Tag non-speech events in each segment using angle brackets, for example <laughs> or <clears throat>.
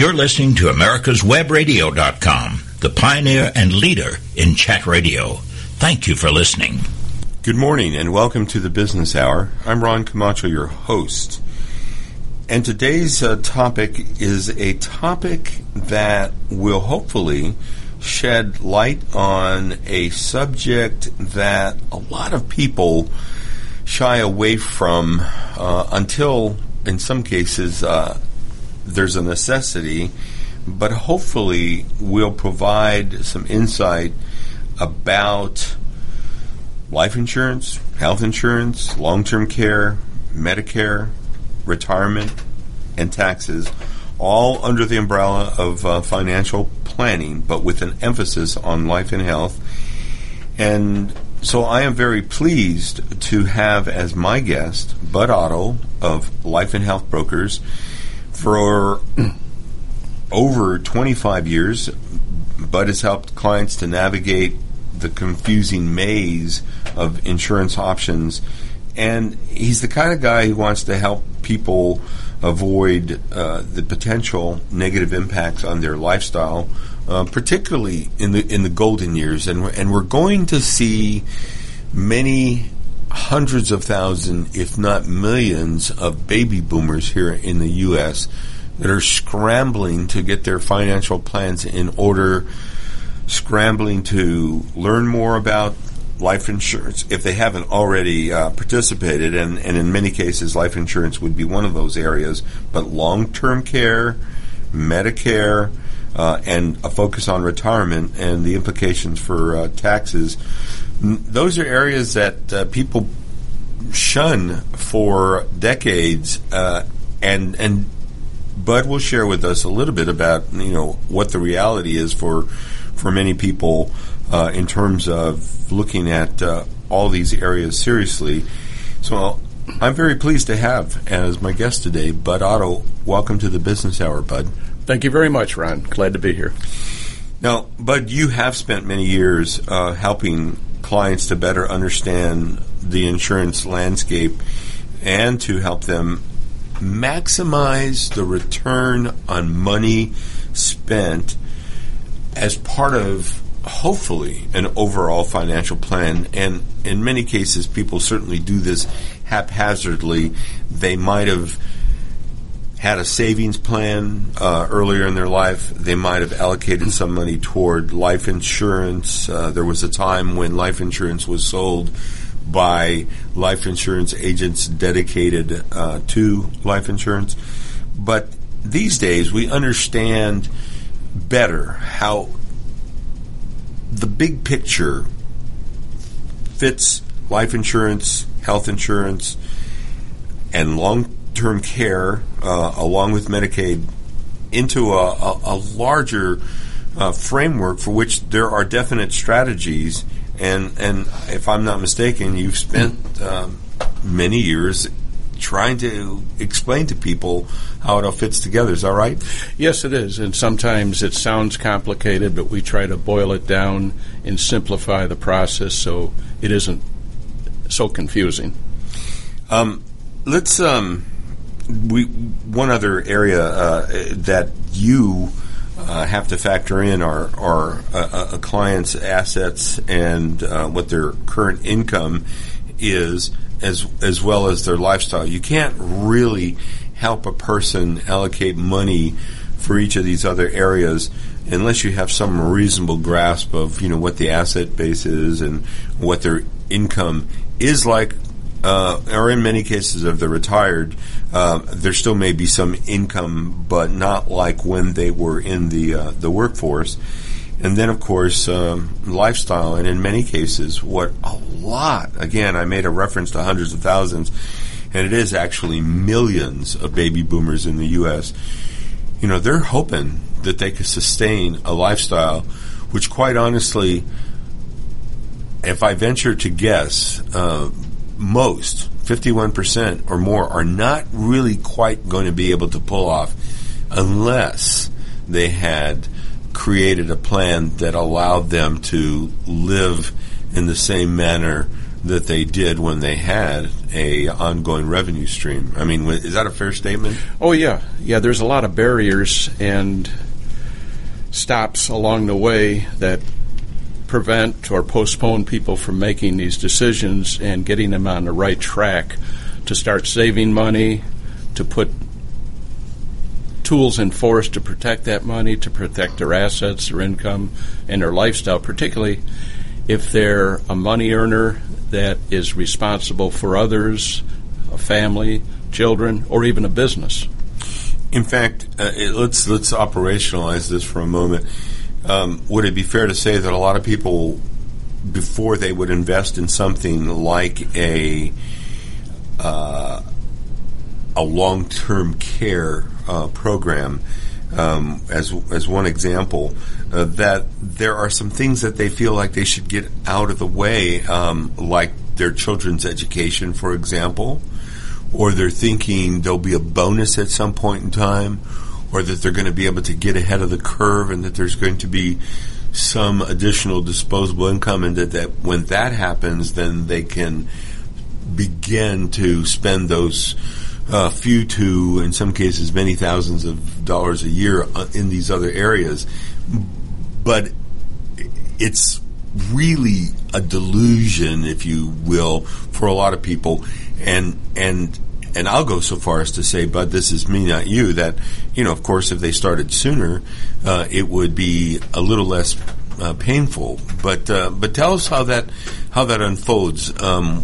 You're listening to America'sWebRadio.com, the pioneer and leader in chat radio. Thank you for listening. Good morning and welcome to the Business Hour. I'm Ron Camacho, your host. And today's uh, topic is a topic that will hopefully shed light on a subject that a lot of people shy away from uh, until, in some cases, uh, there's a necessity, but hopefully we'll provide some insight about life insurance, health insurance, long term care, Medicare, retirement, and taxes, all under the umbrella of uh, financial planning, but with an emphasis on life and health. And so I am very pleased to have as my guest Bud Otto of Life and Health Brokers for over 25 years, Bud has helped clients to navigate the confusing maze of insurance options. And he's the kind of guy who wants to help people avoid uh, the potential negative impacts on their lifestyle, uh, particularly in the in the golden years. And and we're going to see many hundreds of thousands, if not millions, of baby boomers here in the U.S. that are scrambling to get their financial plans in order, scrambling to learn more about life insurance if they haven't already uh, participated, and, and in many cases, life insurance would be one of those areas, but long term care, Medicare, uh, and a focus on retirement and the implications for uh, taxes those are areas that uh, people shun for decades, uh, and and Bud will share with us a little bit about you know what the reality is for for many people uh, in terms of looking at uh, all these areas seriously. So I'm very pleased to have as my guest today Bud Otto. Welcome to the Business Hour, Bud. Thank you very much, Ron. Glad to be here. Now, Bud, you have spent many years uh, helping clients to better understand the insurance landscape and to help them maximize the return on money spent as part of hopefully an overall financial plan and in many cases people certainly do this haphazardly they might have had a savings plan uh, earlier in their life. They might have allocated some money toward life insurance. Uh, there was a time when life insurance was sold by life insurance agents dedicated uh, to life insurance. But these days, we understand better how the big picture fits life insurance, health insurance, and long term care uh, along with Medicaid into a, a, a larger uh, framework for which there are definite strategies. And, and if I'm not mistaken, you've spent um, many years trying to explain to people how it all fits together. Is that right? Yes, it is. And sometimes it sounds complicated, but we try to boil it down and simplify the process so it isn't so confusing. Um, let's um, we one other area uh, that you uh, have to factor in are, are a, a client's assets and uh, what their current income is, as as well as their lifestyle. You can't really help a person allocate money for each of these other areas unless you have some reasonable grasp of you know what the asset base is and what their income is like uh, or in many cases of the retired, uh, there still may be some income, but not like when they were in the uh, the workforce. And then, of course, um, lifestyle, and in many cases, what a lot. Again, I made a reference to hundreds of thousands, and it is actually millions of baby boomers in the U.S. You know, they're hoping that they could sustain a lifestyle, which, quite honestly, if I venture to guess, uh, most, 51% or more, are not really quite going to be able to pull off unless they had created a plan that allowed them to live in the same manner that they did when they had a ongoing revenue stream. I mean, is that a fair statement? Oh yeah, yeah. There's a lot of barriers and stops along the way that prevent or postpone people from making these decisions and getting them on the right track to start saving money, to put tools in force to protect that money, to protect their assets, their income, and their lifestyle, particularly if they're a money earner that is responsible for others, a family, children, or even a business. In fact, uh, it, let's let's operationalize this for a moment. Um, would it be fair to say that a lot of people, before they would invest in something like a uh, a long term care uh, program, um, as as one example, uh, that there are some things that they feel like they should get out of the way, um, like their children's education, for example, or they're thinking there'll be a bonus at some point in time, or that they're going to be able to get ahead of the curve, and that there's going to be some additional disposable income, and that, that when that happens, then they can begin to spend those uh, few to, in some cases, many thousands of dollars a year uh, in these other areas. But it's really a delusion, if you will, for a lot of people. And and and I'll go so far as to say, Bud, this is me, not you. That you know, of course, if they started sooner, uh, it would be a little less uh, painful. But uh, but tell us how that how that unfolds. Um,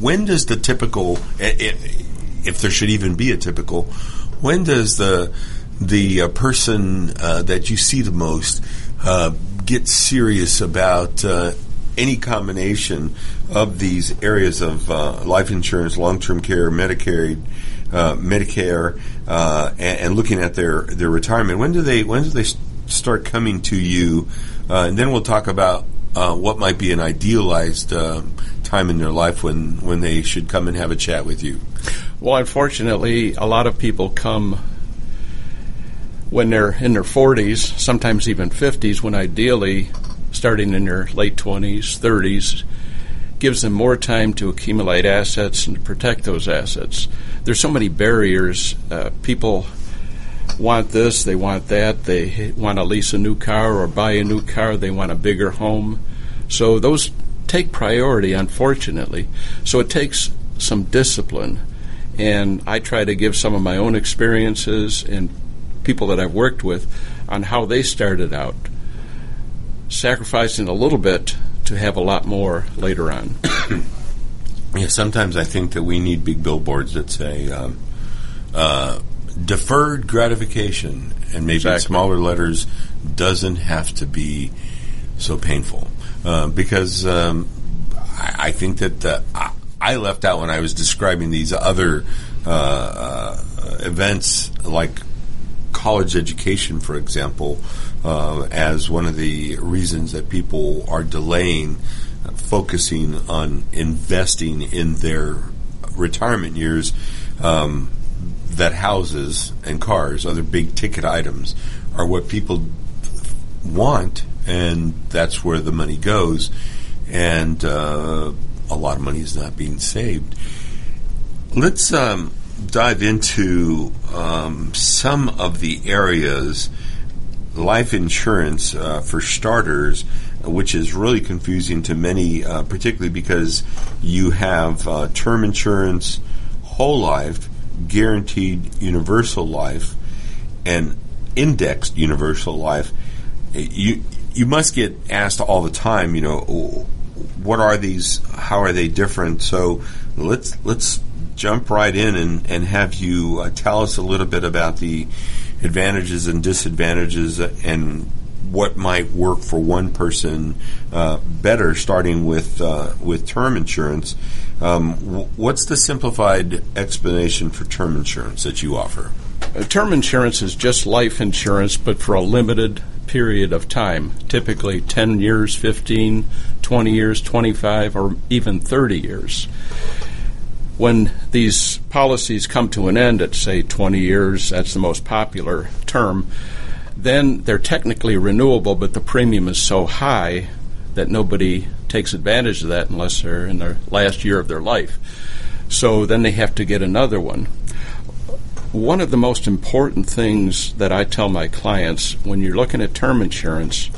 when does the typical if there should even be a typical, when does the the uh, person uh, that you see the most uh, get serious about uh, any combination of these areas of uh, life insurance, long-term care, Medicare, uh, Medicare, and, and, looking at their their retirement? When do they when do they start coming to you? and then we'll talk about what might be an idealized time in their life when, when they should come and have a chat with you? Well, unfortunately, a lot of people come when they're in their 40s, sometimes even 50s, when ideally starting in their late 20s, 30s, gives them more time to accumulate assets and to protect those assets. There's so many barriers. Uh, people want this, they want that, they want to lease a new car or buy a new car, they want a bigger home. So those take priority, unfortunately. So it takes some discipline. And I try to give some of my own experiences and people that I've worked with on how they started out, sacrificing a little bit to have a lot more later on. <coughs> yeah, sometimes I think that we need big billboards that say um, uh, deferred gratification, and maybe exactly. smaller letters doesn't have to be so painful. Uh, because um, I, I, think that uh, I left out when I was describing these other uh, uh events, like college education, for example, uh, as one of the reasons that people are delaying focusing on investing in their retirement years. Um, that houses and cars, other big ticket items, are what people want and that's where the money goes. And uh, a lot of money is not being saved. Let's um, dive into um, some of the areas. Life insurance, uh, for starters, which is really confusing to many, uh, particularly because you have uh, term insurance, whole life, guaranteed universal life, and indexed universal life. You you must get asked all the time, you know, what are these? How are they different? So let's let's jump right in and, and have you uh, tell us a little bit about the advantages and disadvantages and what might work for one person uh, better, starting with uh, with term insurance. Um, w- what's the simplified explanation for term insurance that you offer? Uh, term insurance is just life insurance, but for a limited period of time, typically 10 years, 15, 20 years, 25, or even 30 years. When these policies come to an end at, say, 20 years, that's the most popular term, then they're technically renewable, but the premium is so high that nobody takes advantage of that unless they're in their last year of their life. So then they have to get another one. One of the most important things that I tell my clients when you're looking at term insurance,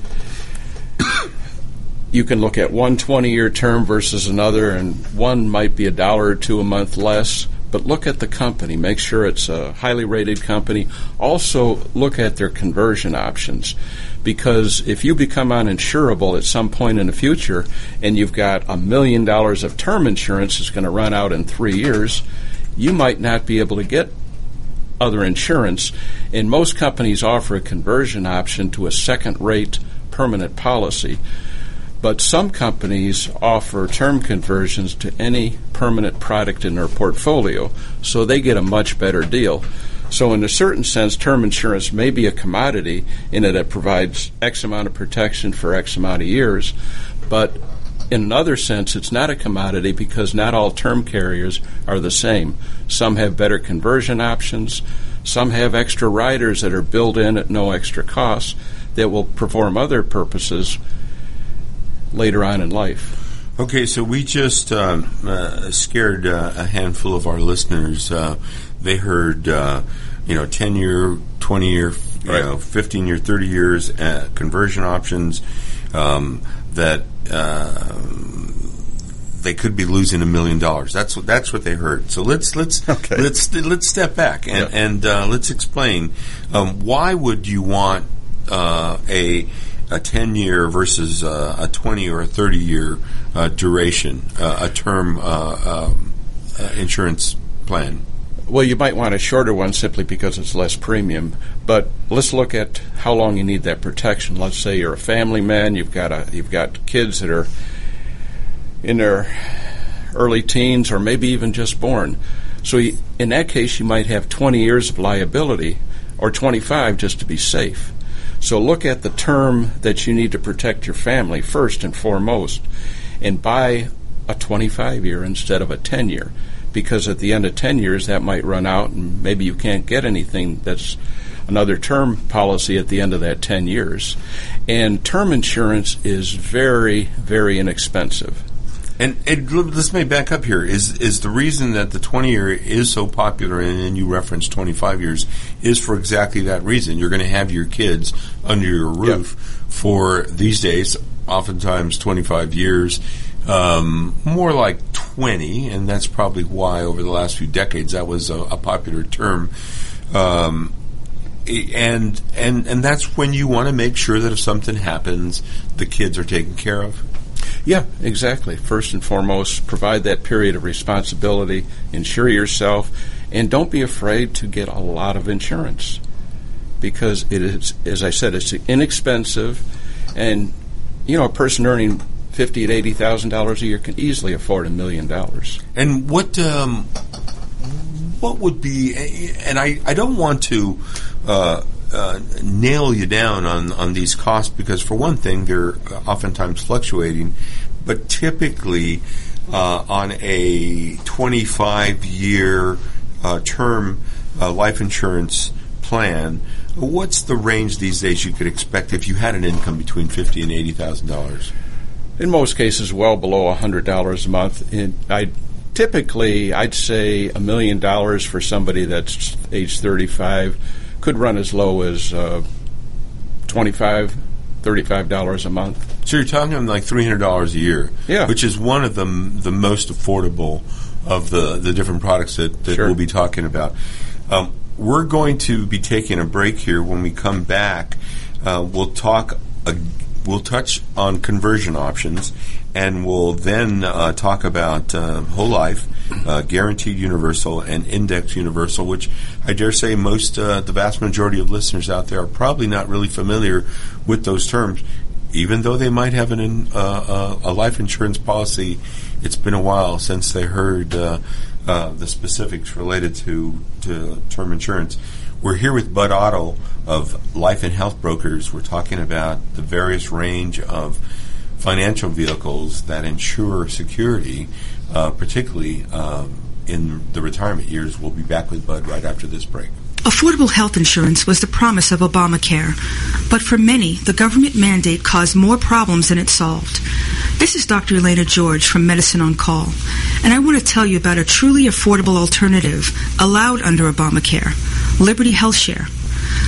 you can look at one 20 year term versus another, and one might be a dollar or two a month less. But look at the company. Make sure it's a highly rated company. Also, look at their conversion options. Because if you become uninsurable at some point in the future and you've got a million dollars of term insurance that's going to run out in three years, you might not be able to get other insurance. And most companies offer a conversion option to a second rate permanent policy. But some companies offer term conversions to any permanent product in their portfolio, so they get a much better deal. So, in a certain sense, term insurance may be a commodity in that it provides X amount of protection for X amount of years, but in another sense, it's not a commodity because not all term carriers are the same. Some have better conversion options, some have extra riders that are built in at no extra cost that will perform other purposes later on in life. Okay, so we just um, uh, scared uh, a handful of our listeners. Uh, they heard, uh, you know, 10 year, 20 year, you Right. know, 15 year, 30 years uh, conversion options um, that uh, they could be losing a million dollars. That's what that's what they heard. So let's let's <laughs> Okay. let's let's step back and Yeah. and uh, let's explain um, why would you want uh, a a 10 year versus uh, a 20 or a 30 year uh, duration, uh, a term uh, uh, insurance plan. Well, you might want a shorter one simply because it's less premium. But let's look at how long you need that protection. Let's say you're a family man, you've got a you've got kids that are in their early teens or maybe even just born. So you, in that case, you might have 20 years of liability or 25 just to be safe. So look at the term that you need to protect your family first and foremost, and buy a 25 year instead of a 10 year, because at the end of 10 years that might run out, and maybe you can't get anything that's another term policy at the end of that 10 years. And term insurance is very, very inexpensive. And, and let's may back up here. Is is the reason that the twenty year is so popular, and, and you referenced twenty five years, is for exactly that reason. You're going to have your kids under your roof for these days, oftentimes twenty five years, um, more like twenty, and that's probably why over the last few decades that was a, a popular term. Um, and and and that's when you want to make sure that if something happens, the kids are taken care of. Yeah, exactly. First and foremost, provide that period of responsibility, insure yourself, and don't be afraid to get a lot of insurance because it is, as I said, it's inexpensive, and you know a person earning fifty to eighty thousand dollars a year can easily afford a million dollars. And what um, what would be? And I, I don't want to uh, uh, nail you down on on these costs because for one thing they're oftentimes fluctuating, but typically uh, on a 25 year uh, term uh, life insurance plan. What's the range these days you could expect if you had an income between fifty and eighty thousand dollars? in most cases well below hundred dollars a month. And I typically I'd say a million dollars for somebody that's age thirty five could run as low as uh, 25 35 dollars a month. So you're talking like three hundred dollars a year, Yeah. which is one of the the most affordable of the the different products that, that Sure. we'll be talking about. Um, we're going to be taking a break here. When we come back, uh, we'll talk. Uh, we'll touch on conversion options, and we'll then uh, talk about uh, whole life, uh, guaranteed universal, and index universal. Which I dare say most, uh, the vast majority of listeners out there are probably not really familiar with those terms even though they might have an uh, uh, a life insurance policy, it's been a while since they heard the specifics related to to term insurance. We're here with Bud Otto of Life and Health Brokers. We're talking about the various range of financial vehicles that ensure security, uh, particularly um, in the retirement years. We'll be back with Bud right after this break. Affordable health insurance was the promise of Obamacare, but for many, the government mandate caused more problems than it solved. This is Dr. Elena George from Medicine on Call, and I want to tell you about a truly affordable alternative allowed under Obamacare, Liberty HealthShare.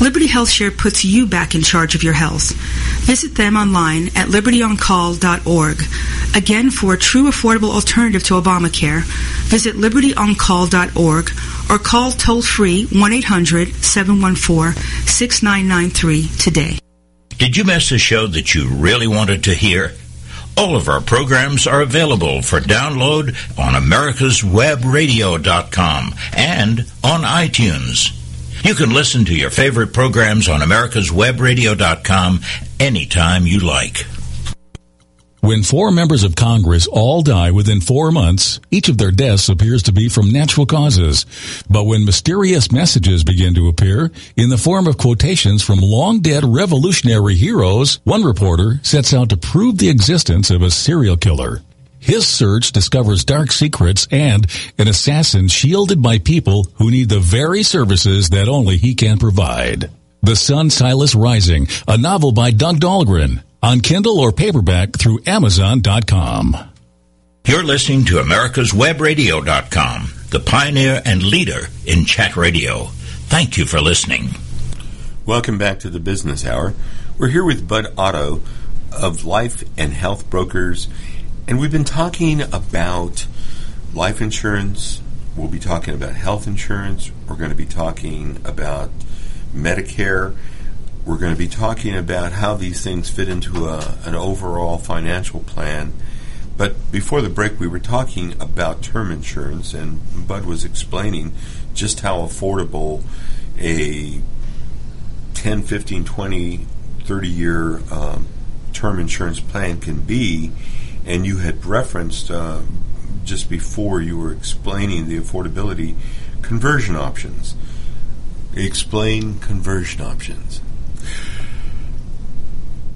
Liberty HealthShare puts you back in charge of your health. Visit them online at libertyoncall.org. Again, for a true affordable alternative to Obamacare, visit libertyoncall.org or call toll free 1 800 714 6993 today. Did you miss a show that you really wanted to hear? All of our programs are available for download on americaswebradio.com and on iTunes. You can listen to your favorite programs on americaswebradio.com anytime you like. When four members of Congress all die within four months, each of their deaths appears to be from natural causes. But when mysterious messages begin to appear in the form of quotations from long dead revolutionary heroes, one reporter sets out to prove the existence of a serial killer. His search discovers dark secrets and an assassin shielded by people who need the very services that only he can provide. The Sun Silas Rising, a novel by Doug Dahlgren, on Kindle or paperback through Amazon.com. You're listening to americaswebradio.com, the pioneer and leader in chat radio. Thank you for listening. Welcome back to the Business Hour. We're here with Bud Otto of Life and Health Brokers, and we've been talking about life insurance. We'll be talking about health insurance. We're going to be talking about Medicare. We're going to be talking about how these things fit into a, an overall financial plan. But before the break, we were talking about term insurance, and Bud was explaining just how affordable a 10, 15, 20, 30 year um, term insurance plan can be. And you had referenced uh, just before you were explaining the affordability conversion options. Explain conversion options.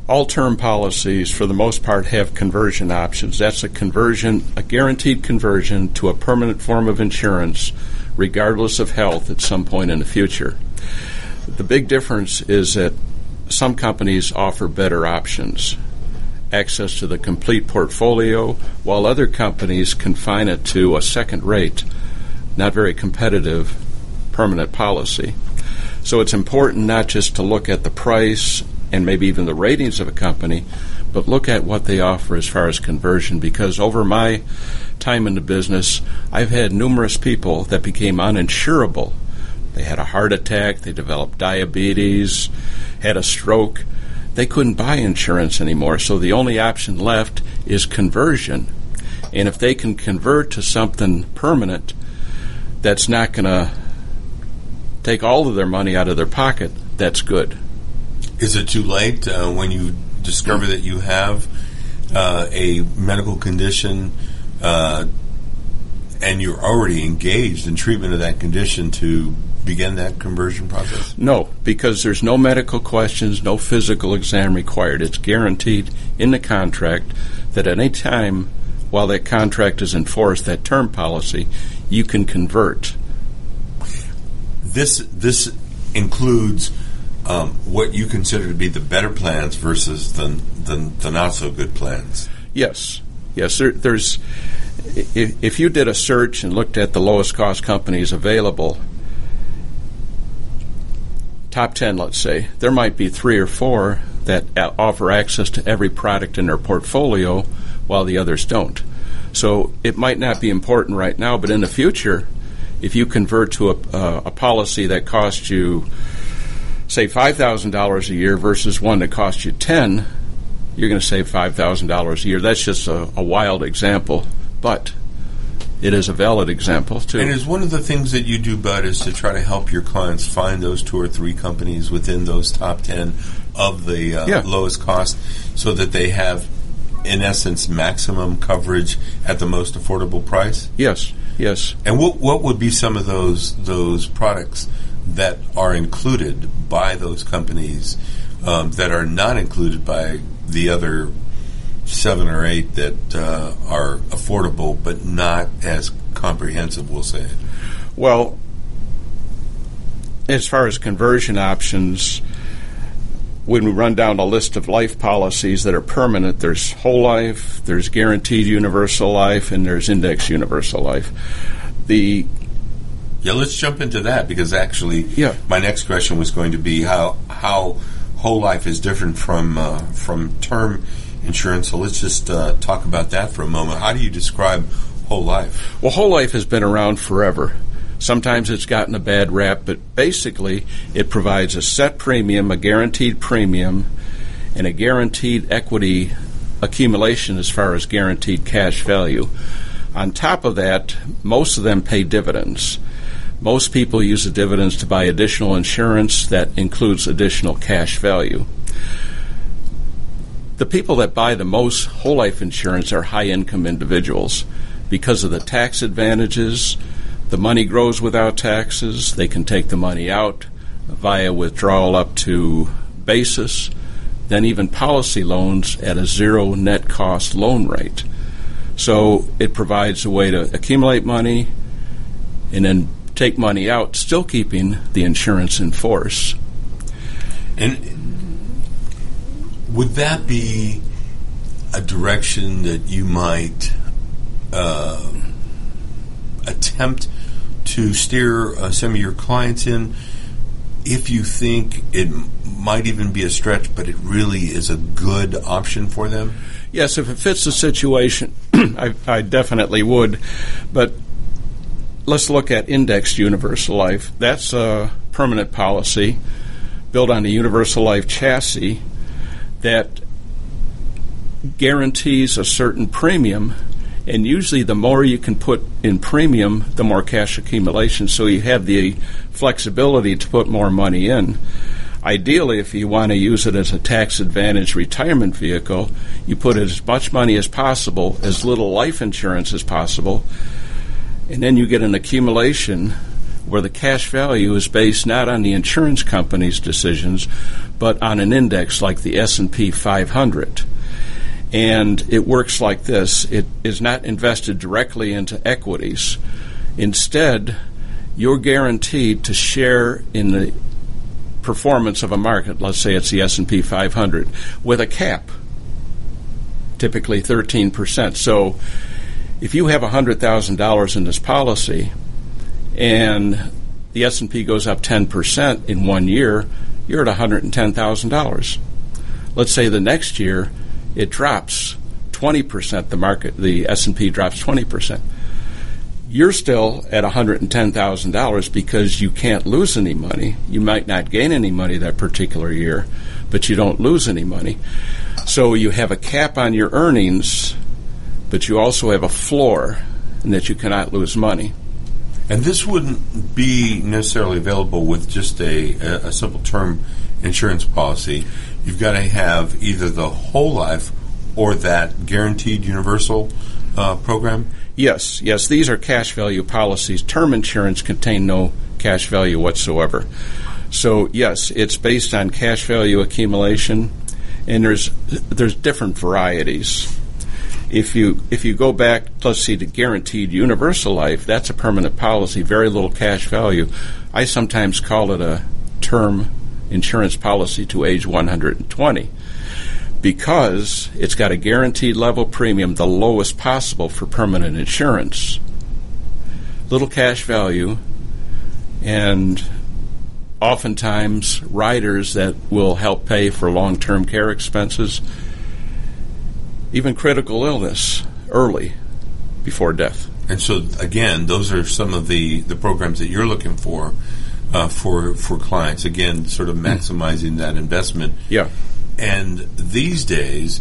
All term policies, for the most part, have conversion options. That's a conversion, a guaranteed conversion to a permanent form of insurance, regardless of health at some point in the future. The big difference is that some companies offer better options, access to the complete portfolio, while other companies confine it to a second rate, not very competitive permanent policy. So it's important not just to look at the price and maybe even the ratings of a company, but look at what they offer as far as conversion. Because over my time in the business, I've had numerous people that became uninsurable. They had a heart attack, they developed diabetes, had a stroke. They couldn't buy insurance anymore, so the only option left is conversion. And if they can convert to something permanent that's not going to take all of their money out of their pocket, that's good. Is it too late uh, when you discover that you have uh, a medical condition uh, and you're already engaged in treatment of that condition to begin that conversion process? No, because there's no medical questions, no physical exam required. It's guaranteed in the contract that at any time while that contract is enforced, that term policy, you can convert. This this includes um, what you consider to be the better plans versus the, the, the not so good plans. Yes, yes. There, there's if, if you did a search and looked at the lowest cost companies available, top ten, let's say, there might be three or four that offer access to every product in their portfolio, while the others don't. So it might not be important right now, but in the future, if you convert to a, uh, a policy that costs you say $5,000 a year versus one that costs you 10, you're going to save $5,000 a year. That's just a, a, wild example, but it is a valid example too. And is one of the things that you do, Bud, is to try to help your clients find those two or three companies within those top 10 of the uh, yeah. lowest cost so that they have, in essence, maximum coverage at the most affordable price? Yes. yes. And what what would be some of those those products that are included by those companies um, that are not included by the other seven or eight that uh, are affordable but not as comprehensive? We'll say. Well, as far as conversion options, when we run down a list of life policies that are permanent, there's whole life, there's guaranteed universal life, and there's index universal life. The yeah, let's jump into that because actually, yeah. my next question was going to be how how whole life is different from uh, from term insurance. So let's just uh, talk about that for a moment. How do you describe whole life? Well, whole life has been around forever. Sometimes it's gotten a bad rap, but basically it provides a set premium, a guaranteed premium, and a guaranteed equity accumulation as far as guaranteed cash value. On top of that, most of them pay dividends. Most people use the dividends to buy additional insurance that includes additional cash value. The people that buy the most whole life insurance are high income individuals because of the tax advantages. The money grows without taxes. They can take the money out via withdrawal up to basis, then even policy loans at a zero net cost loan rate. So it provides a way to accumulate money and then take money out, still keeping the insurance in force. And would that be a direction that you might uh, attempt to steer uh, some of your clients in if you think it might even be a stretch, but it really is a good option for them? Yes, if it fits the situation, <clears throat> I, I definitely would. But let's look at indexed universal life. That's a permanent policy built on a universal life chassis that guarantees a certain premium. And usually, the more you can put in premium, the more cash accumulation. So you have the flexibility to put more money in. Ideally, if you want to use it as a tax advantage retirement vehicle, you put as much money as possible, as little life insurance as possible, and then you get an accumulation where the cash value is based not on the insurance company's decisions, but on an index like the S&P 500. And it works like this. It is not invested directly into equities. Instead, you're guaranteed to share in the performance of a market, let's say it's the S&P 500, with a cap, typically 13%. So if you have $100,000 in this policy and the S&P goes up 10% in one year, you're at $110,000. Let's say the next year it drops 20%, the market the S&P drops 20%. You're still at $110,000 because you can't lose any money. You might not gain any money that particular year, but you don't lose any money. So you have a cap on your earnings but you also have a floor and that you cannot lose money. And this wouldn't be necessarily available with just a, a, simple term insurance policy. You've got to have either the whole life or that guaranteed universal uh, program. Yes, yes, these are cash value policies. Term insurance contain no cash value whatsoever. So yes, it's based on cash value accumulation, and there's there's different varieties if you if you go back, let's see, to guaranteed universal life, that's a permanent policy, very little cash value. I sometimes call it a term insurance policy to age 120 because it's got a guaranteed level premium, the lowest possible for permanent insurance. Little cash value, and oftentimes riders that will help pay for long term care expenses even critical illness early before death. And so, again, those are some of the, the programs that you're looking for uh, for for clients. Again, sort of maximizing that investment. Yeah. And these days,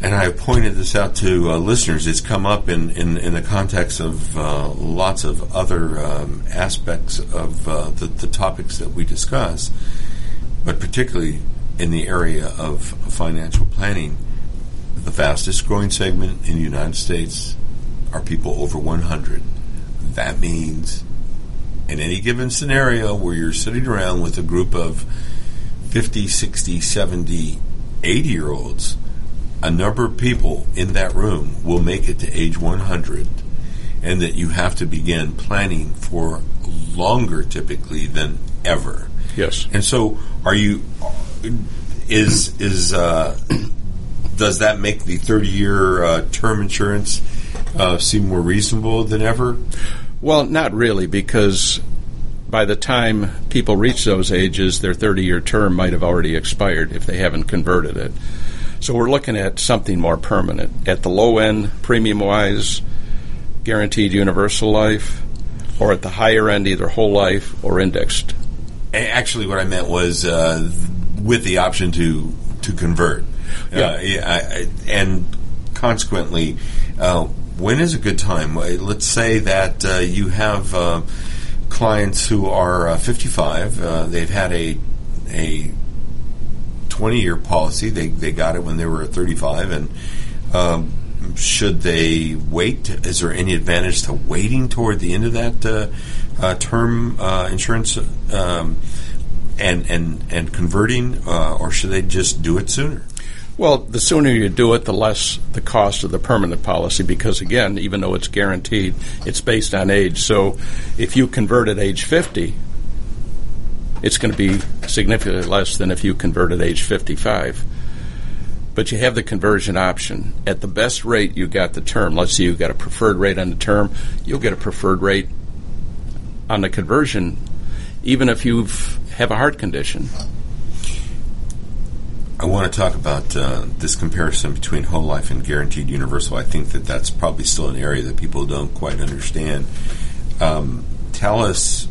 and I have pointed this out to uh, listeners, it's come up in, in, in the context of uh, lots of other um, aspects of uh, the, the topics that we discuss, but particularly in the area of financial planning, the fastest growing segment in the United States are people over 100. That means in any given scenario where you're sitting around with a group of 50, 60, 70, 80 year olds, a number of people in that room will make it to age 100 and that you have to begin planning for longer typically than ever. Yes. And so are you is is uh, does that make the 30 year uh, term insurance uh, seem more reasonable than ever? Well, not really, because by the time people reach those ages, their 30 year term might have already expired if they haven't converted it. So we're looking at something more permanent. At the low end, premium wise, guaranteed universal life, or at the higher end, either whole life or indexed. Actually, what I meant was uh, with the option to to convert. Yeah. Uh, I, I, and consequently, uh, when is a good time? Uh, Let's say that uh, you have uh, clients who are uh, 55. Uh, they've had a a 20 year policy. They they got it when they were 35, and um, should they wait? Is there any advantage to waiting toward the end of that uh, uh, term uh, insurance um, and and and converting, uh, or should they just do it sooner? Well, the sooner you do it, the less the cost of the permanent policy, because again, even though it's guaranteed, it's based on age. So if you convert at age 50, it's going to be significantly less than if you convert at age 55. But you have the conversion option. At the best rate, you got the term. Let's say you got a preferred rate on the term, you'll get a preferred rate on the conversion, even if you have a heart condition. I want to talk about uh, this comparison between whole life and guaranteed universal. I think that that's probably still an area that people don't quite understand. Um, tell us,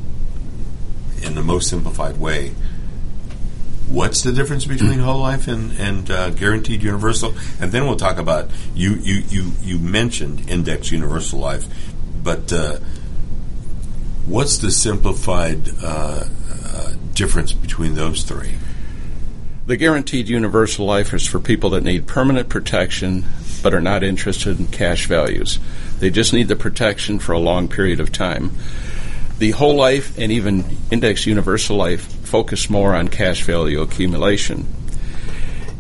in the most simplified way, what's the difference between whole life and, and uh, guaranteed universal? And then we'll talk about you you you, you mentioned index universal life, but uh, what's the simplified difference between those three? The guaranteed universal life is for people that need permanent protection but are not interested in cash values. They just need the protection for a long period of time. The whole life and even index universal life focus more on cash value accumulation.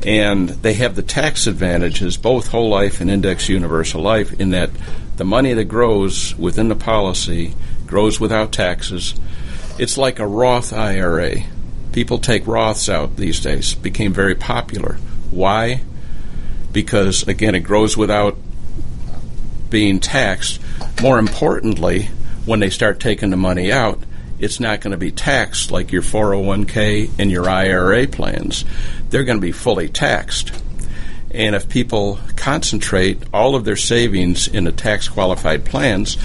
And they have the tax advantages, both whole life and index universal life, in that the money that grows within the policy grows without taxes. It's like a Roth IRA. People take Roths out these days. Became very popular. Why? Because again, it grows without being taxed. More importantly, when they start taking the money out, it's not going to be taxed like your 401k and your IRA plans. They're going to be fully taxed. And if people concentrate all of their savings into tax qualified plans,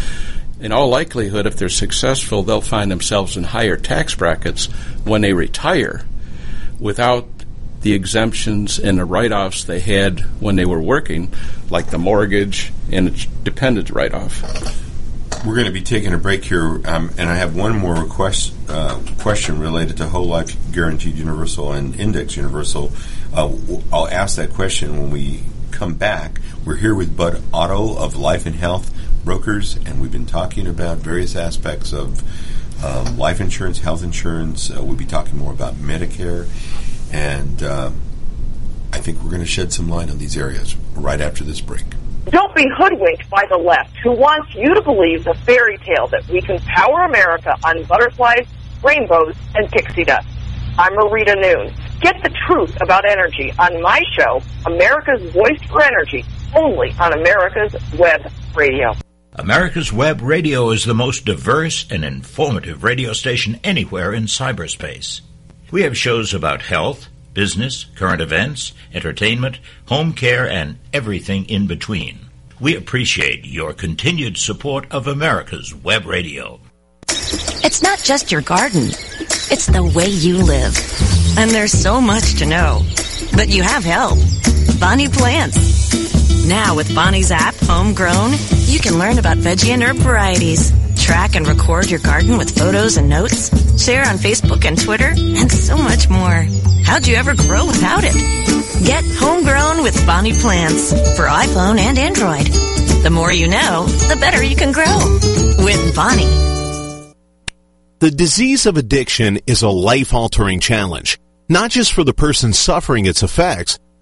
in all likelihood, if they're successful, they'll find themselves in higher tax brackets when they retire without the exemptions and the write offs they had when they were working, like the mortgage and its dependent write off. We're going to be taking a break here, um, and I have one more request, uh, question related to whole life guaranteed universal and index universal. Uh, I'll ask that question when we come back. We're here with Bud Otto of Life and Health Brokers, and we've been talking about various aspects of um, life insurance, health insurance. Uh, we'll be talking more about Medicare, and um I think we're going to shed some light on these areas right after this break. Don't be hoodwinked by the left, who wants you to believe the fairy tale that we can power America on butterflies, rainbows, and pixie dust. I'm Marita Noon. Get the truth about energy on my show, America's Voice for Energy, only on America's Web Radio. America's Web Radio is the most diverse and informative radio station anywhere in cyberspace. We have shows about health, business, current events, entertainment, home care, and everything in between. We appreciate your continued support of America's Web Radio. It's not just your garden. It's the way you live. And there's so much to know. But you have help. Bonnie Plants. Now with Bonnie's app, Homegrown, you can learn about veggie and herb varieties. Track and record your garden with photos and notes. Share on Facebook and Twitter, and so much more. How'd you ever grow without it? Get Homegrown with Bonnie Plants for iPhone and Android. The more you know, the better you can grow. With Bonnie. The disease of addiction is a life altering challenge, not just for the person suffering its effects,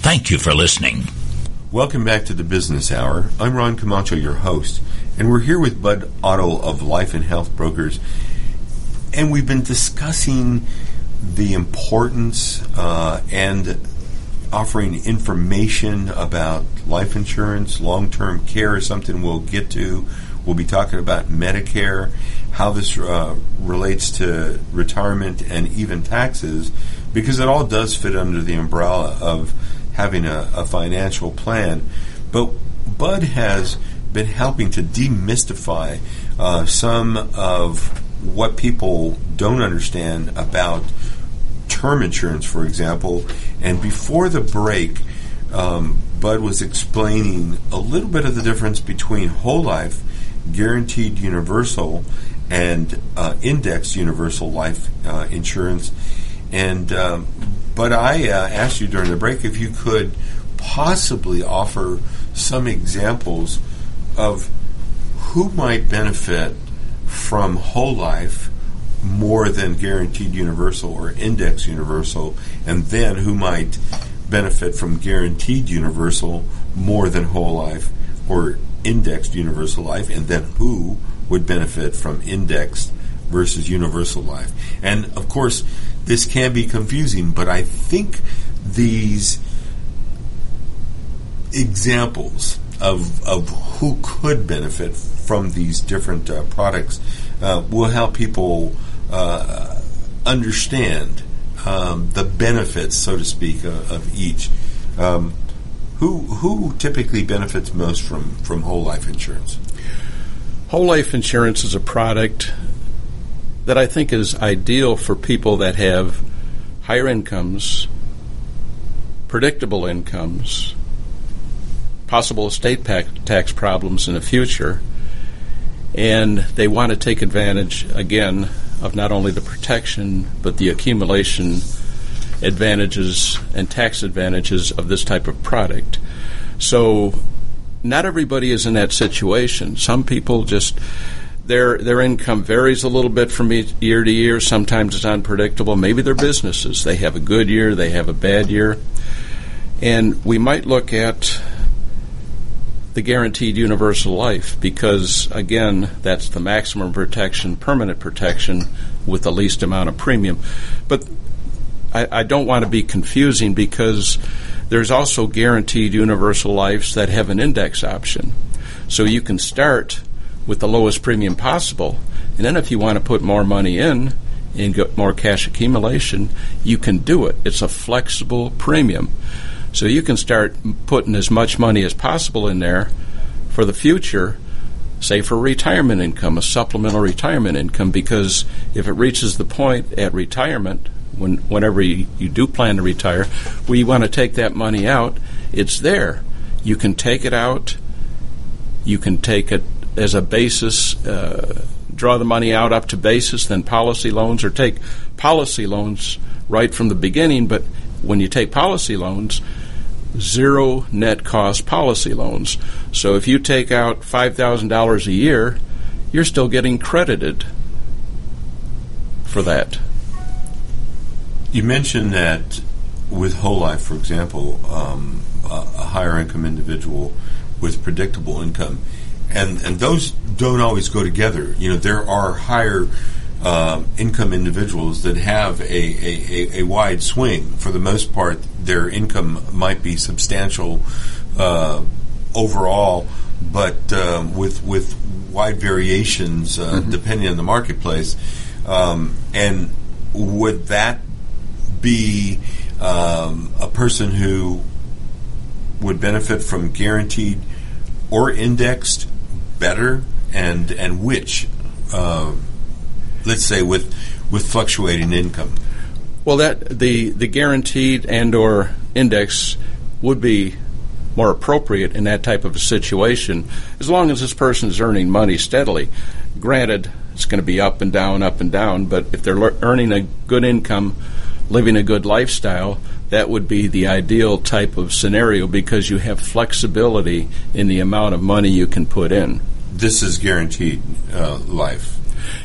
Thank you for listening. Welcome back to the Business Hour. I'm Ron Camacho, your host, and we're here with Bud Otto of Life and Health Brokers, and we've been discussing the importance uh, and offering information about life insurance, long term care is something we'll get to. We'll be talking about Medicare, how this uh, relates to retirement and even taxes, because it all does fit under the umbrella of having a, a financial plan. But Bud has been helping to demystify uh, some of what people don't understand about term insurance, for example. And before the break, um, Bud was explaining a little bit of the difference between whole life, guaranteed universal, and uh, indexed universal life uh, insurance. And um, but I uh, asked you during the break if you could possibly offer some examples of who might benefit from whole life more than guaranteed universal or index universal, and then who might benefit from guaranteed universal more than whole life or indexed universal life, and then who would benefit from indexed versus universal life. And of course, this can be confusing, but I think these examples of, of who could benefit from these different uh, products uh, will help people uh, understand um, the benefits, so to speak, of, each. Um, who who typically benefits most from, from whole life insurance? Whole life insurance is a product that I think is ideal for people that have higher incomes, predictable incomes, possible estate tax problems in the future, and they want to take advantage again of not only the protection but the accumulation advantages and tax advantages of this type of product. So, not everybody is in that situation. Some people just their their income varies a little bit from year to year. Sometimes it's unpredictable. Maybe they're businesses. They have a good year, they have a bad year. And we might look at the guaranteed universal life because, again, that's the maximum protection, permanent protection with the least amount of premium. But I, I don't want to be confusing because there's also guaranteed universal lives that have an index option. So you can start with the lowest premium possible, and then if you want to put more money in, and get more cash accumulation, you can do it. It's a flexible premium. So you can start putting as much money as possible in there for the future, say for retirement income, a supplemental retirement income, because if it reaches the point at retirement, when, whenever you, you do plan to retire, where you want to take that money out, it's there. You can take it out, you can take it as a basis, uh, draw the money out up to basis, then policy loans, or take policy loans right from the beginning, but when you take policy loans, zero net cost policy loans. So if you take out $5,000 a year, you're still getting credited for that. You mentioned that with whole life, for example, um, a, a higher income individual with predictable income, and and those don't always go together. You know, there are higher uh, income individuals that have a, a, a, a, wide swing. For the most part, their income might be substantial uh, overall, but um, with with wide variations uh, mm-hmm. depending on the marketplace. Um, and would that be um, a person who would benefit from guaranteed or indexed better, and and which? Uh, let's say with with fluctuating income. Well, that the the guaranteed and or index would be more appropriate in that type of a situation, as long as this person is earning money steadily. Granted, it's going to be up and down, up and down, but if they're le- earning a good income, living a good lifestyle, that would be the ideal type of scenario because you have flexibility in the amount of money you can put in. This is guaranteed uh, life.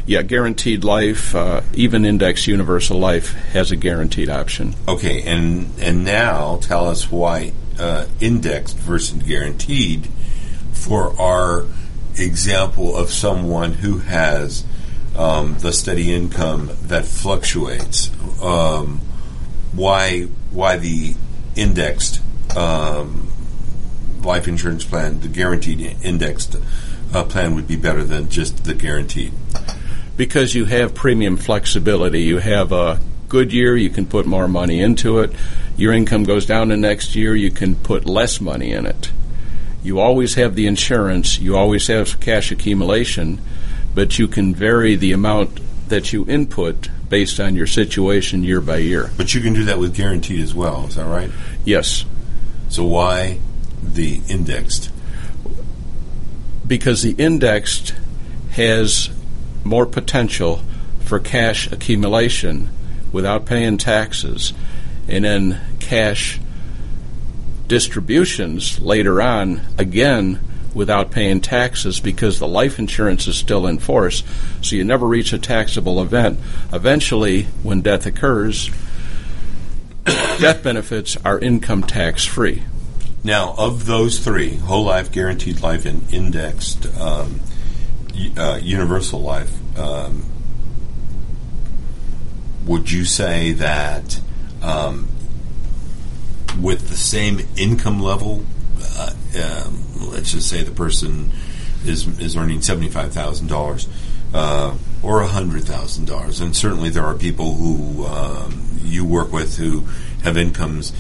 Yeah, guaranteed life, uh, even index universal life has a guaranteed option. Okay, and and now tell us why uh, indexed versus guaranteed for our example of someone who has um, the steady income that fluctuates. Um, why why the indexed um, life insurance plan, the guaranteed indexed uh, plan, would be better than just the guaranteed? Because you have premium flexibility. You have a good year, you can put more money into it. Your income goes down the next year, you can put less money in it. You always have the insurance, you always have cash accumulation, but you can vary the amount that you input based on your situation year by year. But you can do that with guaranteed as well, is that right? Yes. So why the indexed? Because the indexed has more potential for cash accumulation without paying taxes, and then cash distributions later on, again, without paying taxes because the life insurance is still in force. So you never reach a taxable event. Eventually, when death occurs, death benefits are income tax free. Now, of those three, whole life, guaranteed life, and indexed um, uh, universal life, um, would you say that um, with the same income level, uh, um, let's just say the person is is earning seventy five thousand uh, dollars or a hundred thousand dollars, and certainly there are people who um, you work with who have incomes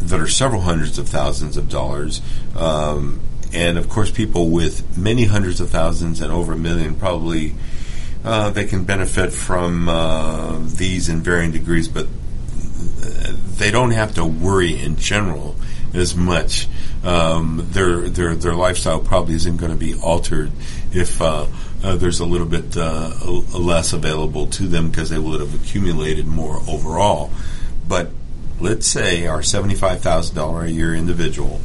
that are several hundreds of thousands of dollars. Um, and of course, people with many hundreds of thousands and over a million probably uh, they can benefit from uh, these in varying degrees, but they don't have to worry in general as much. Um, their their their lifestyle probably isn't going to be altered if uh, uh, there's a little bit uh, less available to them because they would have accumulated more overall. But let's say our seventy-five thousand dollar a year individual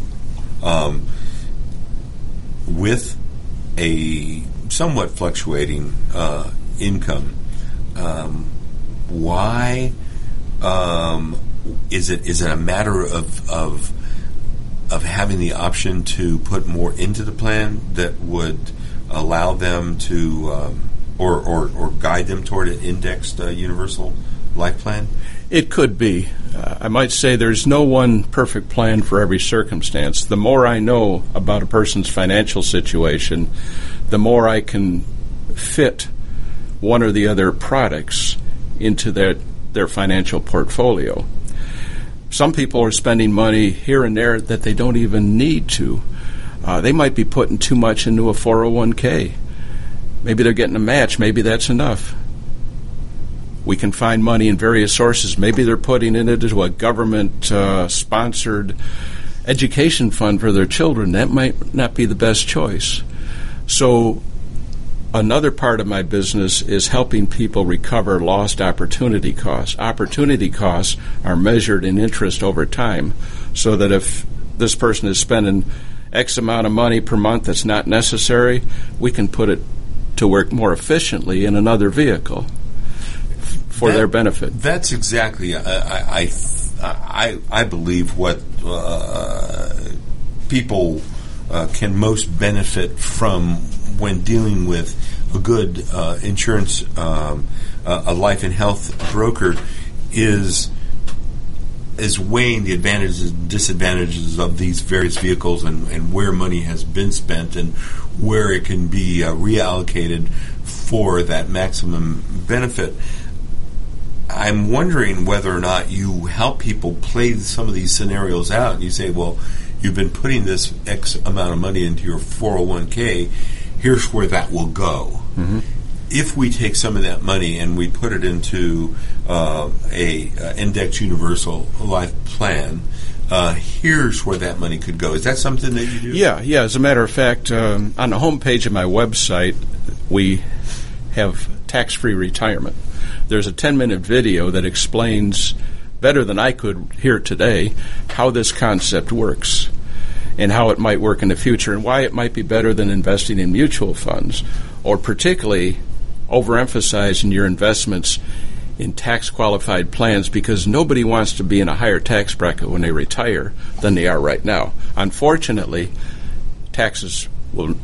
um, with a somewhat fluctuating uh, income. Um, why um, is it is it a matter of, of of having the option to put more into the plan that would allow them to um, or, or, or guide them toward an indexed uh, universal life plan? It could be. Uh, I might say there's no one perfect plan for every circumstance. The more I know about a person's financial situation, the more I can fit one or the other products into their their financial portfolio. Some people are spending money here and there that they don't even need to. Uh, they might be putting too much into a 401k. Maybe they're getting a match. Maybe that's enough. We can find money in various sources. Maybe they're putting it into a government uh, sponsored education fund for their children. That might not be the best choice. So, another part of my business is helping people recover lost opportunity costs. Opportunity costs are measured in interest over time, so that if this person is spending X amount of money per month that's not necessary, we can put it to work more efficiently in another vehicle for that, their benefit. That's exactly, uh, I, I, I, I believe what uh, people uh, can most benefit from when dealing with a good uh, insurance, um, uh, a life and health broker, is is weighing the advantages and disadvantages of these various vehicles and, and where money has been spent and where it can be uh, reallocated for that maximum benefit. I'm wondering whether or not you help people play some of these scenarios out. You say, well, you've been putting this X amount of money into your 401k, here's where that will go. Mm-hmm. If we take some of that money and we put it into uh, a uh, index universal life plan, uh, here's where that money could go. Is that something that you do? Yeah, yeah. As a matter of fact, um, on the homepage of my website, we have tax-free retirement. There's a 10-minute video that explains better than I could here today how this concept works and how it might work in the future and why it might be better than investing in mutual funds or particularly overemphasizing your investments in tax qualified plans because nobody wants to be in a higher tax bracket when they retire than they are right now. Unfortunately, taxes will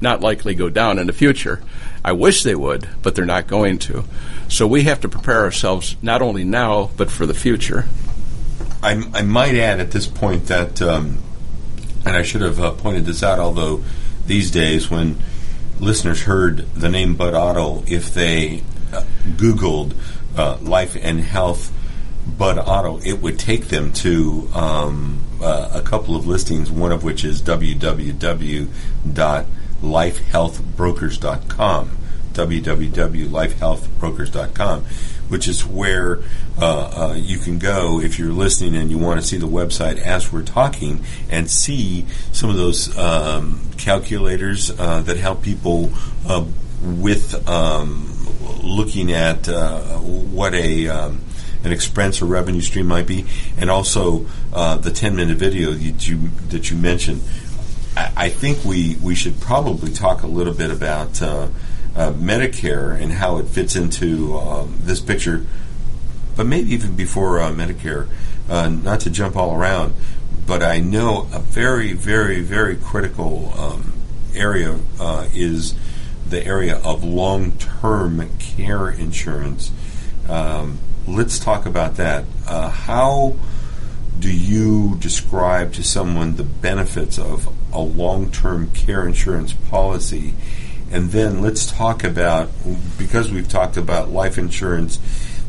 not likely go down in the future. I wish they would, but they're not going to. So we have to prepare ourselves not only now, but for the future. I, I might add at this point that, um, and I should have uh, pointed this out, although these days when listeners heard the name Bud Otto, if they uh, Googled uh, life and health Bud Otto, it would take them to um, uh, a couple of listings, one of which is www.lifehealthbrokers.com www.lifehealthbrokers.com, which is where uh, uh, you can go if you're listening and you want to see the website as we're talking and see some of those um, calculators uh, that help people uh, with um, looking at uh, what a um, an expense or revenue stream might be, and also the 10 minute video that you that you mentioned. I, I think we, we should probably talk a little bit about uh, Medicare and how it fits into um, this picture, but maybe even before uh, Medicare, uh, not to jump all around, but I know a very, very, very critical um, area uh, is the area of long term care insurance. Um, let's talk about that. Uh, how do you describe to someone the benefits of a long term care insurance policy? And then let's talk about, because we've talked about life insurance,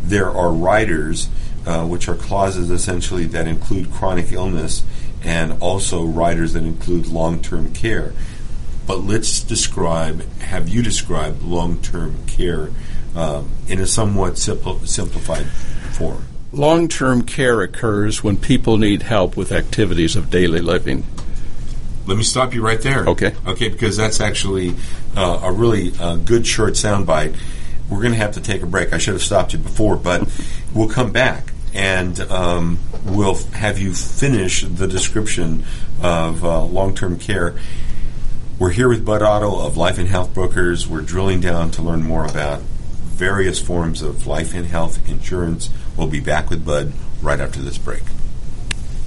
there are riders, uh, which are clauses essentially that include chronic illness and also riders that include long term care. But let's describe, have you described long term care um, in a somewhat simple, simplified form? Long term care occurs when people need help with activities of daily living. Let me stop you right there. Okay. Okay, because that's actually uh, a really uh, good short soundbite. We're going to have to take a break. I should have stopped you before, but we'll come back and um, we'll have you finish the description of uh, long term care. We're here with Bud Otto of Life and Health Brokers. We're drilling down to learn more about various forms of life and health insurance. We'll be back with Bud right after this break.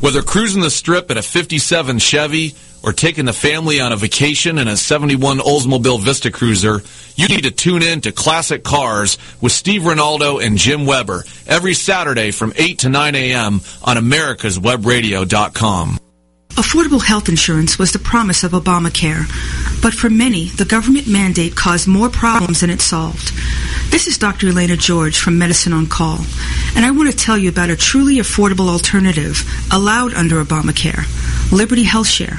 Whether cruising the strip in a 57 Chevy or taking the family on a vacation in a 71 Oldsmobile Vista Cruiser, you need to tune in to Classic Cars with Steve Ronaldo and Jim Weber every Saturday from 8 to 9 a.m. on americaswebradio.com. Affordable health insurance was the promise of Obamacare, but for many, the government mandate caused more problems than it solved. This is Dr. Elena George from Medicine on Call, and I want to tell you about a truly affordable alternative allowed under Obamacare, Liberty Health Share.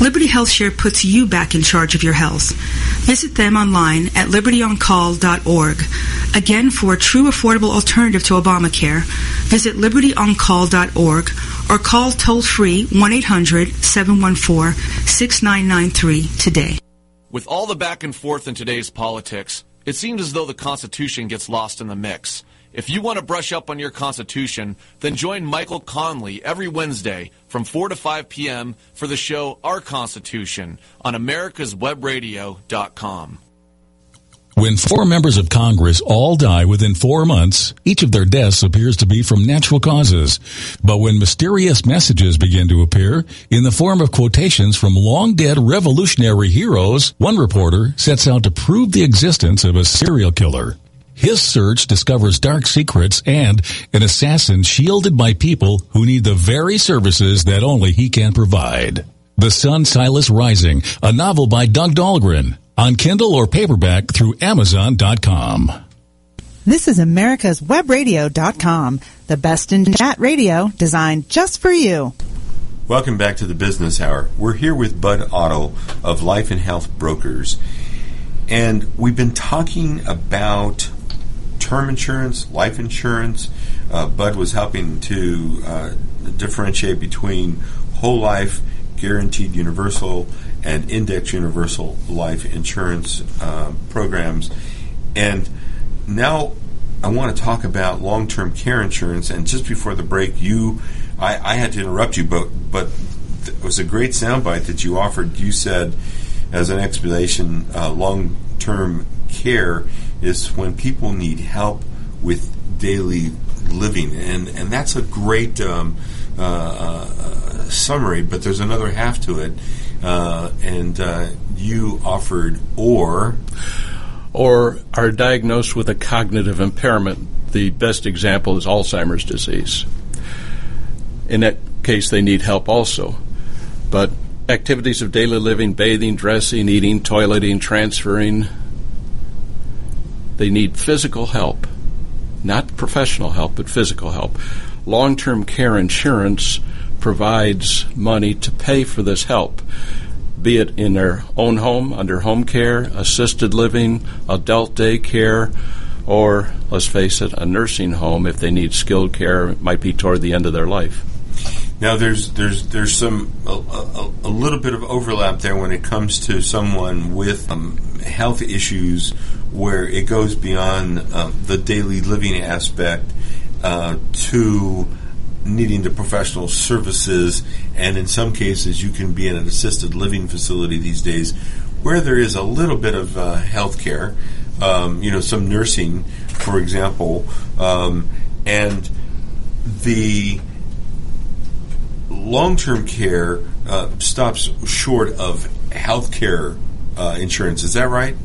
Liberty HealthShare puts you back in charge of your health. Visit them online at libertyoncall.org. Again, for a true affordable alternative to Obamacare, visit libertyoncall.org or call toll free 1 800 714 6993 today. With all the back and forth in today's politics, it seems as though the Constitution gets lost in the mix. If you want to brush up on your Constitution, then join Michael Conley every Wednesday from 4 to 5 p.m. for the show Our Constitution on americaswebradio.com. When four members of Congress all die within four months, each of their deaths appears to be from natural causes. But when mysterious messages begin to appear in the form of quotations from long dead revolutionary heroes, one reporter sets out to prove the existence of a serial killer. His search discovers dark secrets and an assassin shielded by people who need the very services that only he can provide. The Sun Silas Rising, a novel by Doug Dahlgren, on Kindle or paperback through Amazon.com. This is America's Webradio.com, the best in chat radio designed just for you. Welcome back to the Business Hour. We're here with Bud Otto of Life and Health Brokers. And we've been talking about term insurance, life insurance. Uh, Bud was helping to uh, differentiate between whole life, guaranteed universal, and index universal life insurance uh, programs. And now I want to talk about long term care insurance. And just before the break, you, I, I had to interrupt you, but but it was a great soundbite that you offered. You said, as an explanation, uh, long term care is when people need help with daily living, and and that's a great um, uh, uh, summary. But there's another half to it, uh, and uh, you offered or or are diagnosed with a cognitive impairment. The best example is Alzheimer's disease. In that case, they need help also. But activities of daily living, bathing, dressing, eating, toileting, transferring, they need physical help, not professional help, but physical help. Long term care insurance provides money to pay for this help, be it in their own home, under home care, assisted living, adult day care, or, let's face it, a nursing home if they need skilled care. It might be toward the end of their life. Now, there's there's there's some a, a, a, little bit of overlap there when it comes to someone with um, health issues, where it goes beyond um, the daily living aspect uh, to needing the professional services, and in some cases, you can be in an assisted living facility these days, where there is a little bit of uh, health care, um, you know, some nursing, for example, um, and the long term care uh, stops short of health care uh, insurance. Is that right?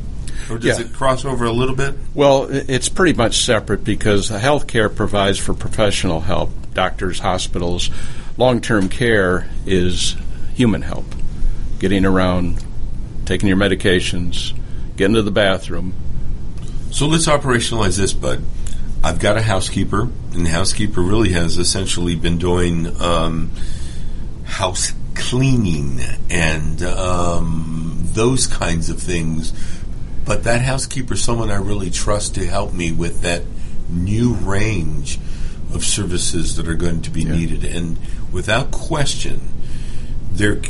Or does Yeah. it cross over a little bit? Well, it's pretty much separate because health care provides for professional help, doctors, hospitals. Long term care is human help, getting around, taking your medications, getting to the bathroom. So let's operationalize this, Bud. I've got a housekeeper, and the housekeeper really has essentially been doing um, house cleaning and um, those kinds of things. But that housekeeper is someone I really trust to help me with that new range of services that are going to be needed. And without question, there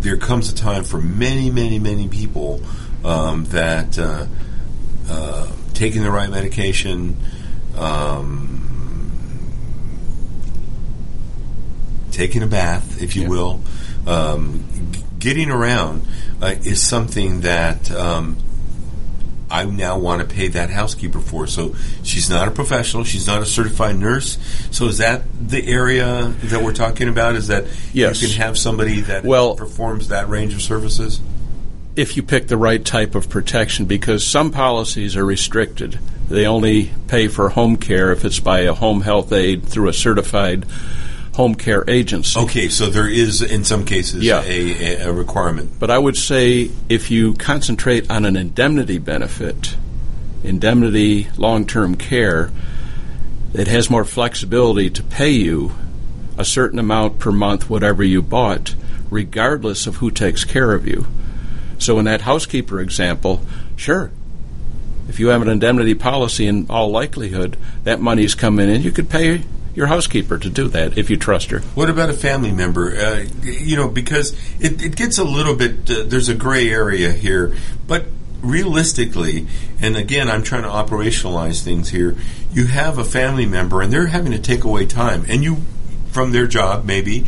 there comes a time for many, many, many people um, that uh, uh, taking the right medication, um, taking a bath, if you will, um, g- getting around uh, is something that um, I now want to pay that housekeeper for. So she's not a professional. She's not a certified nurse. So is that the area that we're talking about? Is that Yes. you can have somebody that Well- performs that range of services? if you pick the right type of protection because some policies are restricted. They only pay for home care if it's by a home health aide through a certified home care agency. Okay, so there is in some cases Yeah. a, a, requirement. But I would say if you concentrate on an indemnity benefit, indemnity long term care, it has more flexibility to pay you a certain amount per month, whatever you bought, regardless of who takes care of you. So, in that housekeeper example, sure, if you have an indemnity policy, in all likelihood, that money's coming in. You could pay your housekeeper to do that if you trust her. What about a family member? Uh, you know, because it, it gets a little bit, uh, there's a gray area here, but realistically, and again, I'm trying to operationalize things here, you have a family member and they're having to take away time, and you, from their job maybe,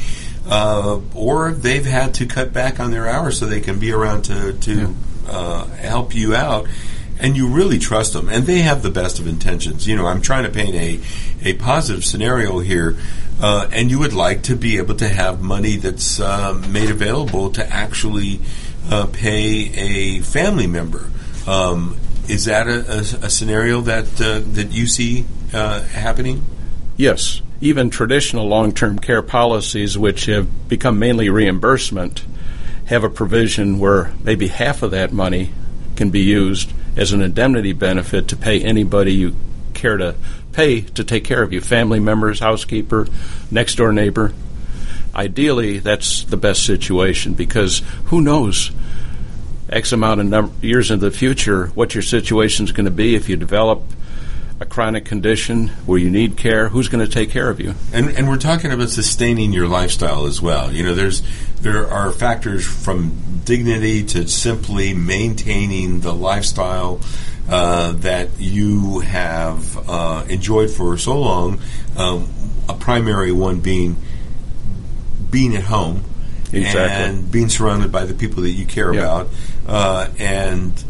uh, or they've had to cut back on their hours so they can be around to, to yeah. uh, help you out. And you really trust them, and they have the best of intentions. You know, I'm trying to paint a, a positive scenario here, uh, and you would like to be able to have money that's uh, made available to actually uh, pay a family member. Um, is that a, a, a scenario that uh, that you see uh, happening? Yes, even traditional long-term care policies, which have become mainly reimbursement, have a provision where maybe half of that money can be used as an indemnity benefit to pay anybody you care to pay to take care of you family members, housekeeper, next door neighbor. Ideally, that's the best situation because who knows X amount of num- years into the future what your situation is going to be if you develop a chronic condition where you need care, who's going to take care of you? And, and we're talking about sustaining your lifestyle as well. You know, there's there are factors from dignity to simply maintaining the lifestyle uh, that you have uh, enjoyed for so long. Um, a primary one being being at home exactly. and being surrounded by the people that you care yeah. about, uh, and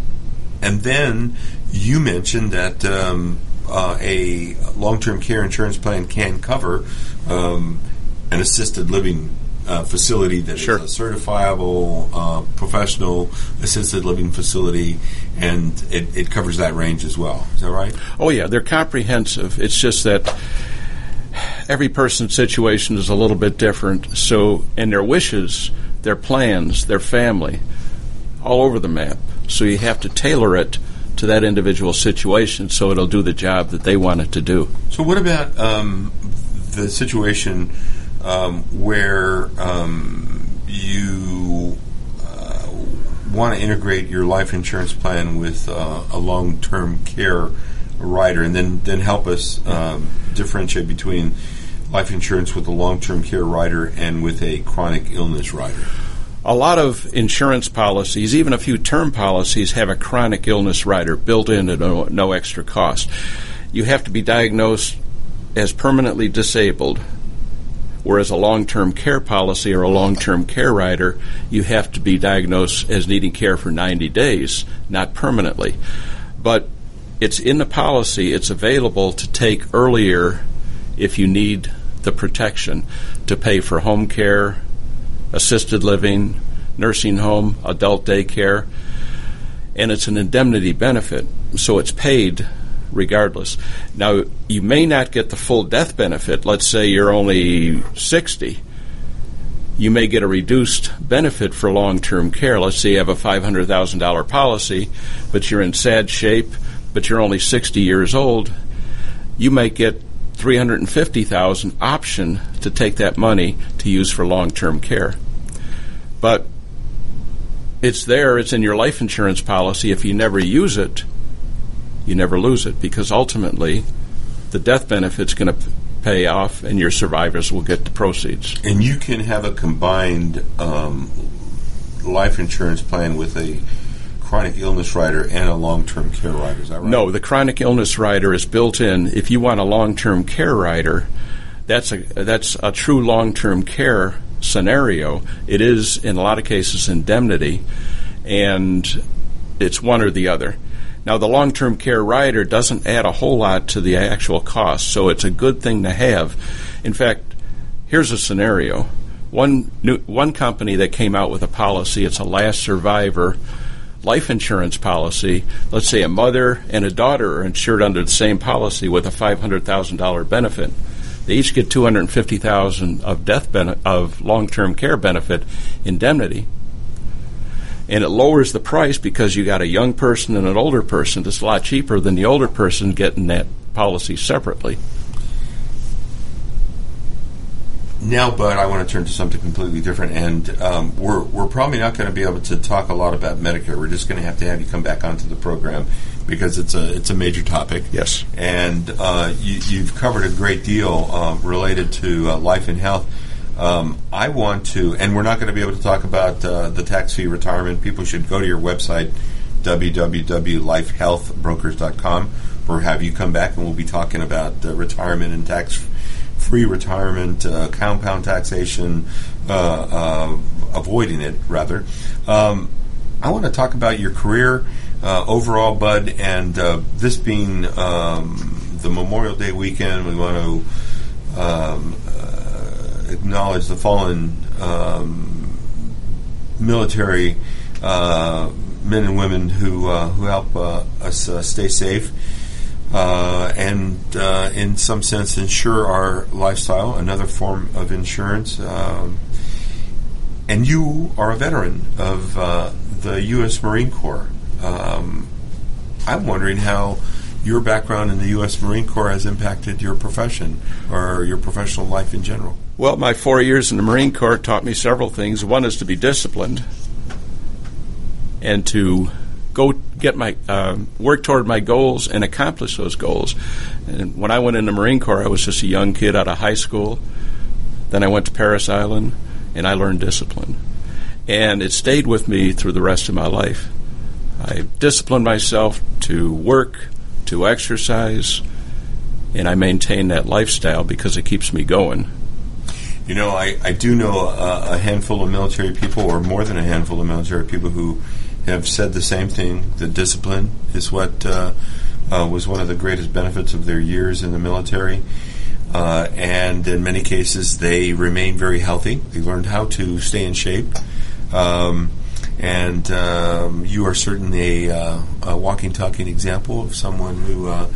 and then you mentioned that um, uh, a long-term care insurance plan can cover um, an assisted living uh, facility that sure. is a certifiable uh, professional assisted living facility, and it, it, covers that range as well. Is that right? Oh yeah, they're comprehensive. It's just that every person's situation is a little bit different. So, and their wishes, their plans, their family, all over the map. So you have to tailor it to that individual situation so it'll do the job that they want it to do. So, what about um, the situation um, where um, you uh, want to integrate your life insurance plan with uh, a long term care rider, and then, then help us um, differentiate between life insurance with a long term care rider and with a chronic illness rider? A lot of insurance policies, even a few term policies, have a chronic illness rider built in at no, no extra cost. You have to be diagnosed as permanently disabled, whereas a long term care policy or a long term care rider, you have to be diagnosed as needing care for 90 days, not permanently. But it's in the policy, it's available to take earlier if you need the protection to pay for home care, assisted living, nursing home, adult daycare, and it's an indemnity benefit, so it's paid regardless. Now, you may not get the full death benefit. Let's say you're only 60. You may get a reduced benefit for long term care. Let's say you have a $500,000 policy, but you're in sad shape, but you're only 60 years old. You might get 350,000 option to take that money to use for long-term care. But it's there, it's in your life insurance policy. If you never use it, you never lose it because ultimately the death benefit's going to pay off and your survivors will get the proceeds. And you can have a combined um, life insurance plan with a chronic illness rider and a long term care rider. Is that right? No, the chronic illness rider is built in. If you want a long term care rider, that's a that's a true long term care scenario. It is in a lot of cases indemnity, and it's one or the other. Now, the long term care rider doesn't add a whole lot to the actual cost, so it's a good thing to have. In fact, here's a scenario. One, new, one company that came out with a policy, it's a last survivor life insurance policy, let's say a mother and a daughter are insured under the same policy with a $500,000 benefit. They each get 250,000 of death bene- of long-term care benefit indemnity. And it lowers the price because you got a young person and an older person. It's a lot cheaper than the older person getting that policy separately. now, Bud, I want to turn to something completely different, and um, we're we're probably not going to be able to talk a lot about Medicare. We're just going to have to have you come back onto the program because it's a it's a major topic. Yes. and uh, you, you've covered a great deal uh, related to uh, life and health. Um, I want to, and we're not going to be able to talk about uh, the tax-free retirement. People should go to your website, www.lifehealthbrokers.com, or have you come back, and we'll be talking about retirement and tax-free retirement, uh, compound taxation, uh, uh, avoiding it rather. Um, I want to talk about your career uh, overall, Bud, and uh, this being um, the Memorial Day weekend, we want to um, uh, acknowledge the fallen um, military uh, men and women who uh, who help uh, us stay safe. And in some sense, ensure our lifestyle, another form of insurance. Um, and you are a veteran of the U.S. Marine Corps. Um, I'm wondering how your background in the U.S. Marine Corps has impacted your profession or your professional life in general. Well, my four years in the Marine Corps taught me several things. One is to be disciplined and to go get my uh, work toward my goals and accomplish those goals. And when I went in the Marine Corps, I was just a young kid out of high school. Then I went to Parris Island, and I learned discipline, and it stayed with me through the rest of my life. I disciplined myself to work, to exercise, and I maintain that lifestyle because it keeps me going. You know, I, I do know a, a handful of military people, or more than a handful of military people, who have said the same thing. That discipline is what uh, uh, was one of the greatest benefits of their years in the military. Uh, and in many cases, they remain very healthy. They learned how to stay in shape. Um, and um, you are certainly a, uh, a walking, talking example of someone who uh,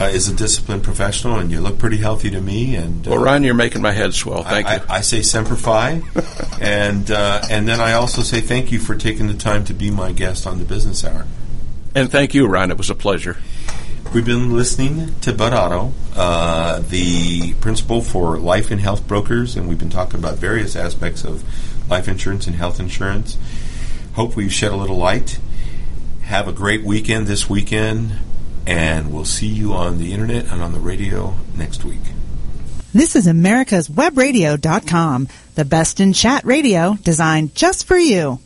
uh, is a disciplined professional, and you look pretty healthy to me. And Well, Ron, you're making my head swell. Thank I, you. I, I say semper fi, <laughs> and uh, and then I also say thank you for taking the time to be my guest on the Business Hour. and thank you, Ron. It was a pleasure. We've been listening to Bud Otto, uh, the principal for Life and Health Brokers, and we've been talking about various aspects of life insurance and health insurance. Hope we've shed a little light. Have a great weekend this weekend, and we'll see you on the internet and on the radio next week. This is America's Webradio.com, the best in chat radio designed just for you.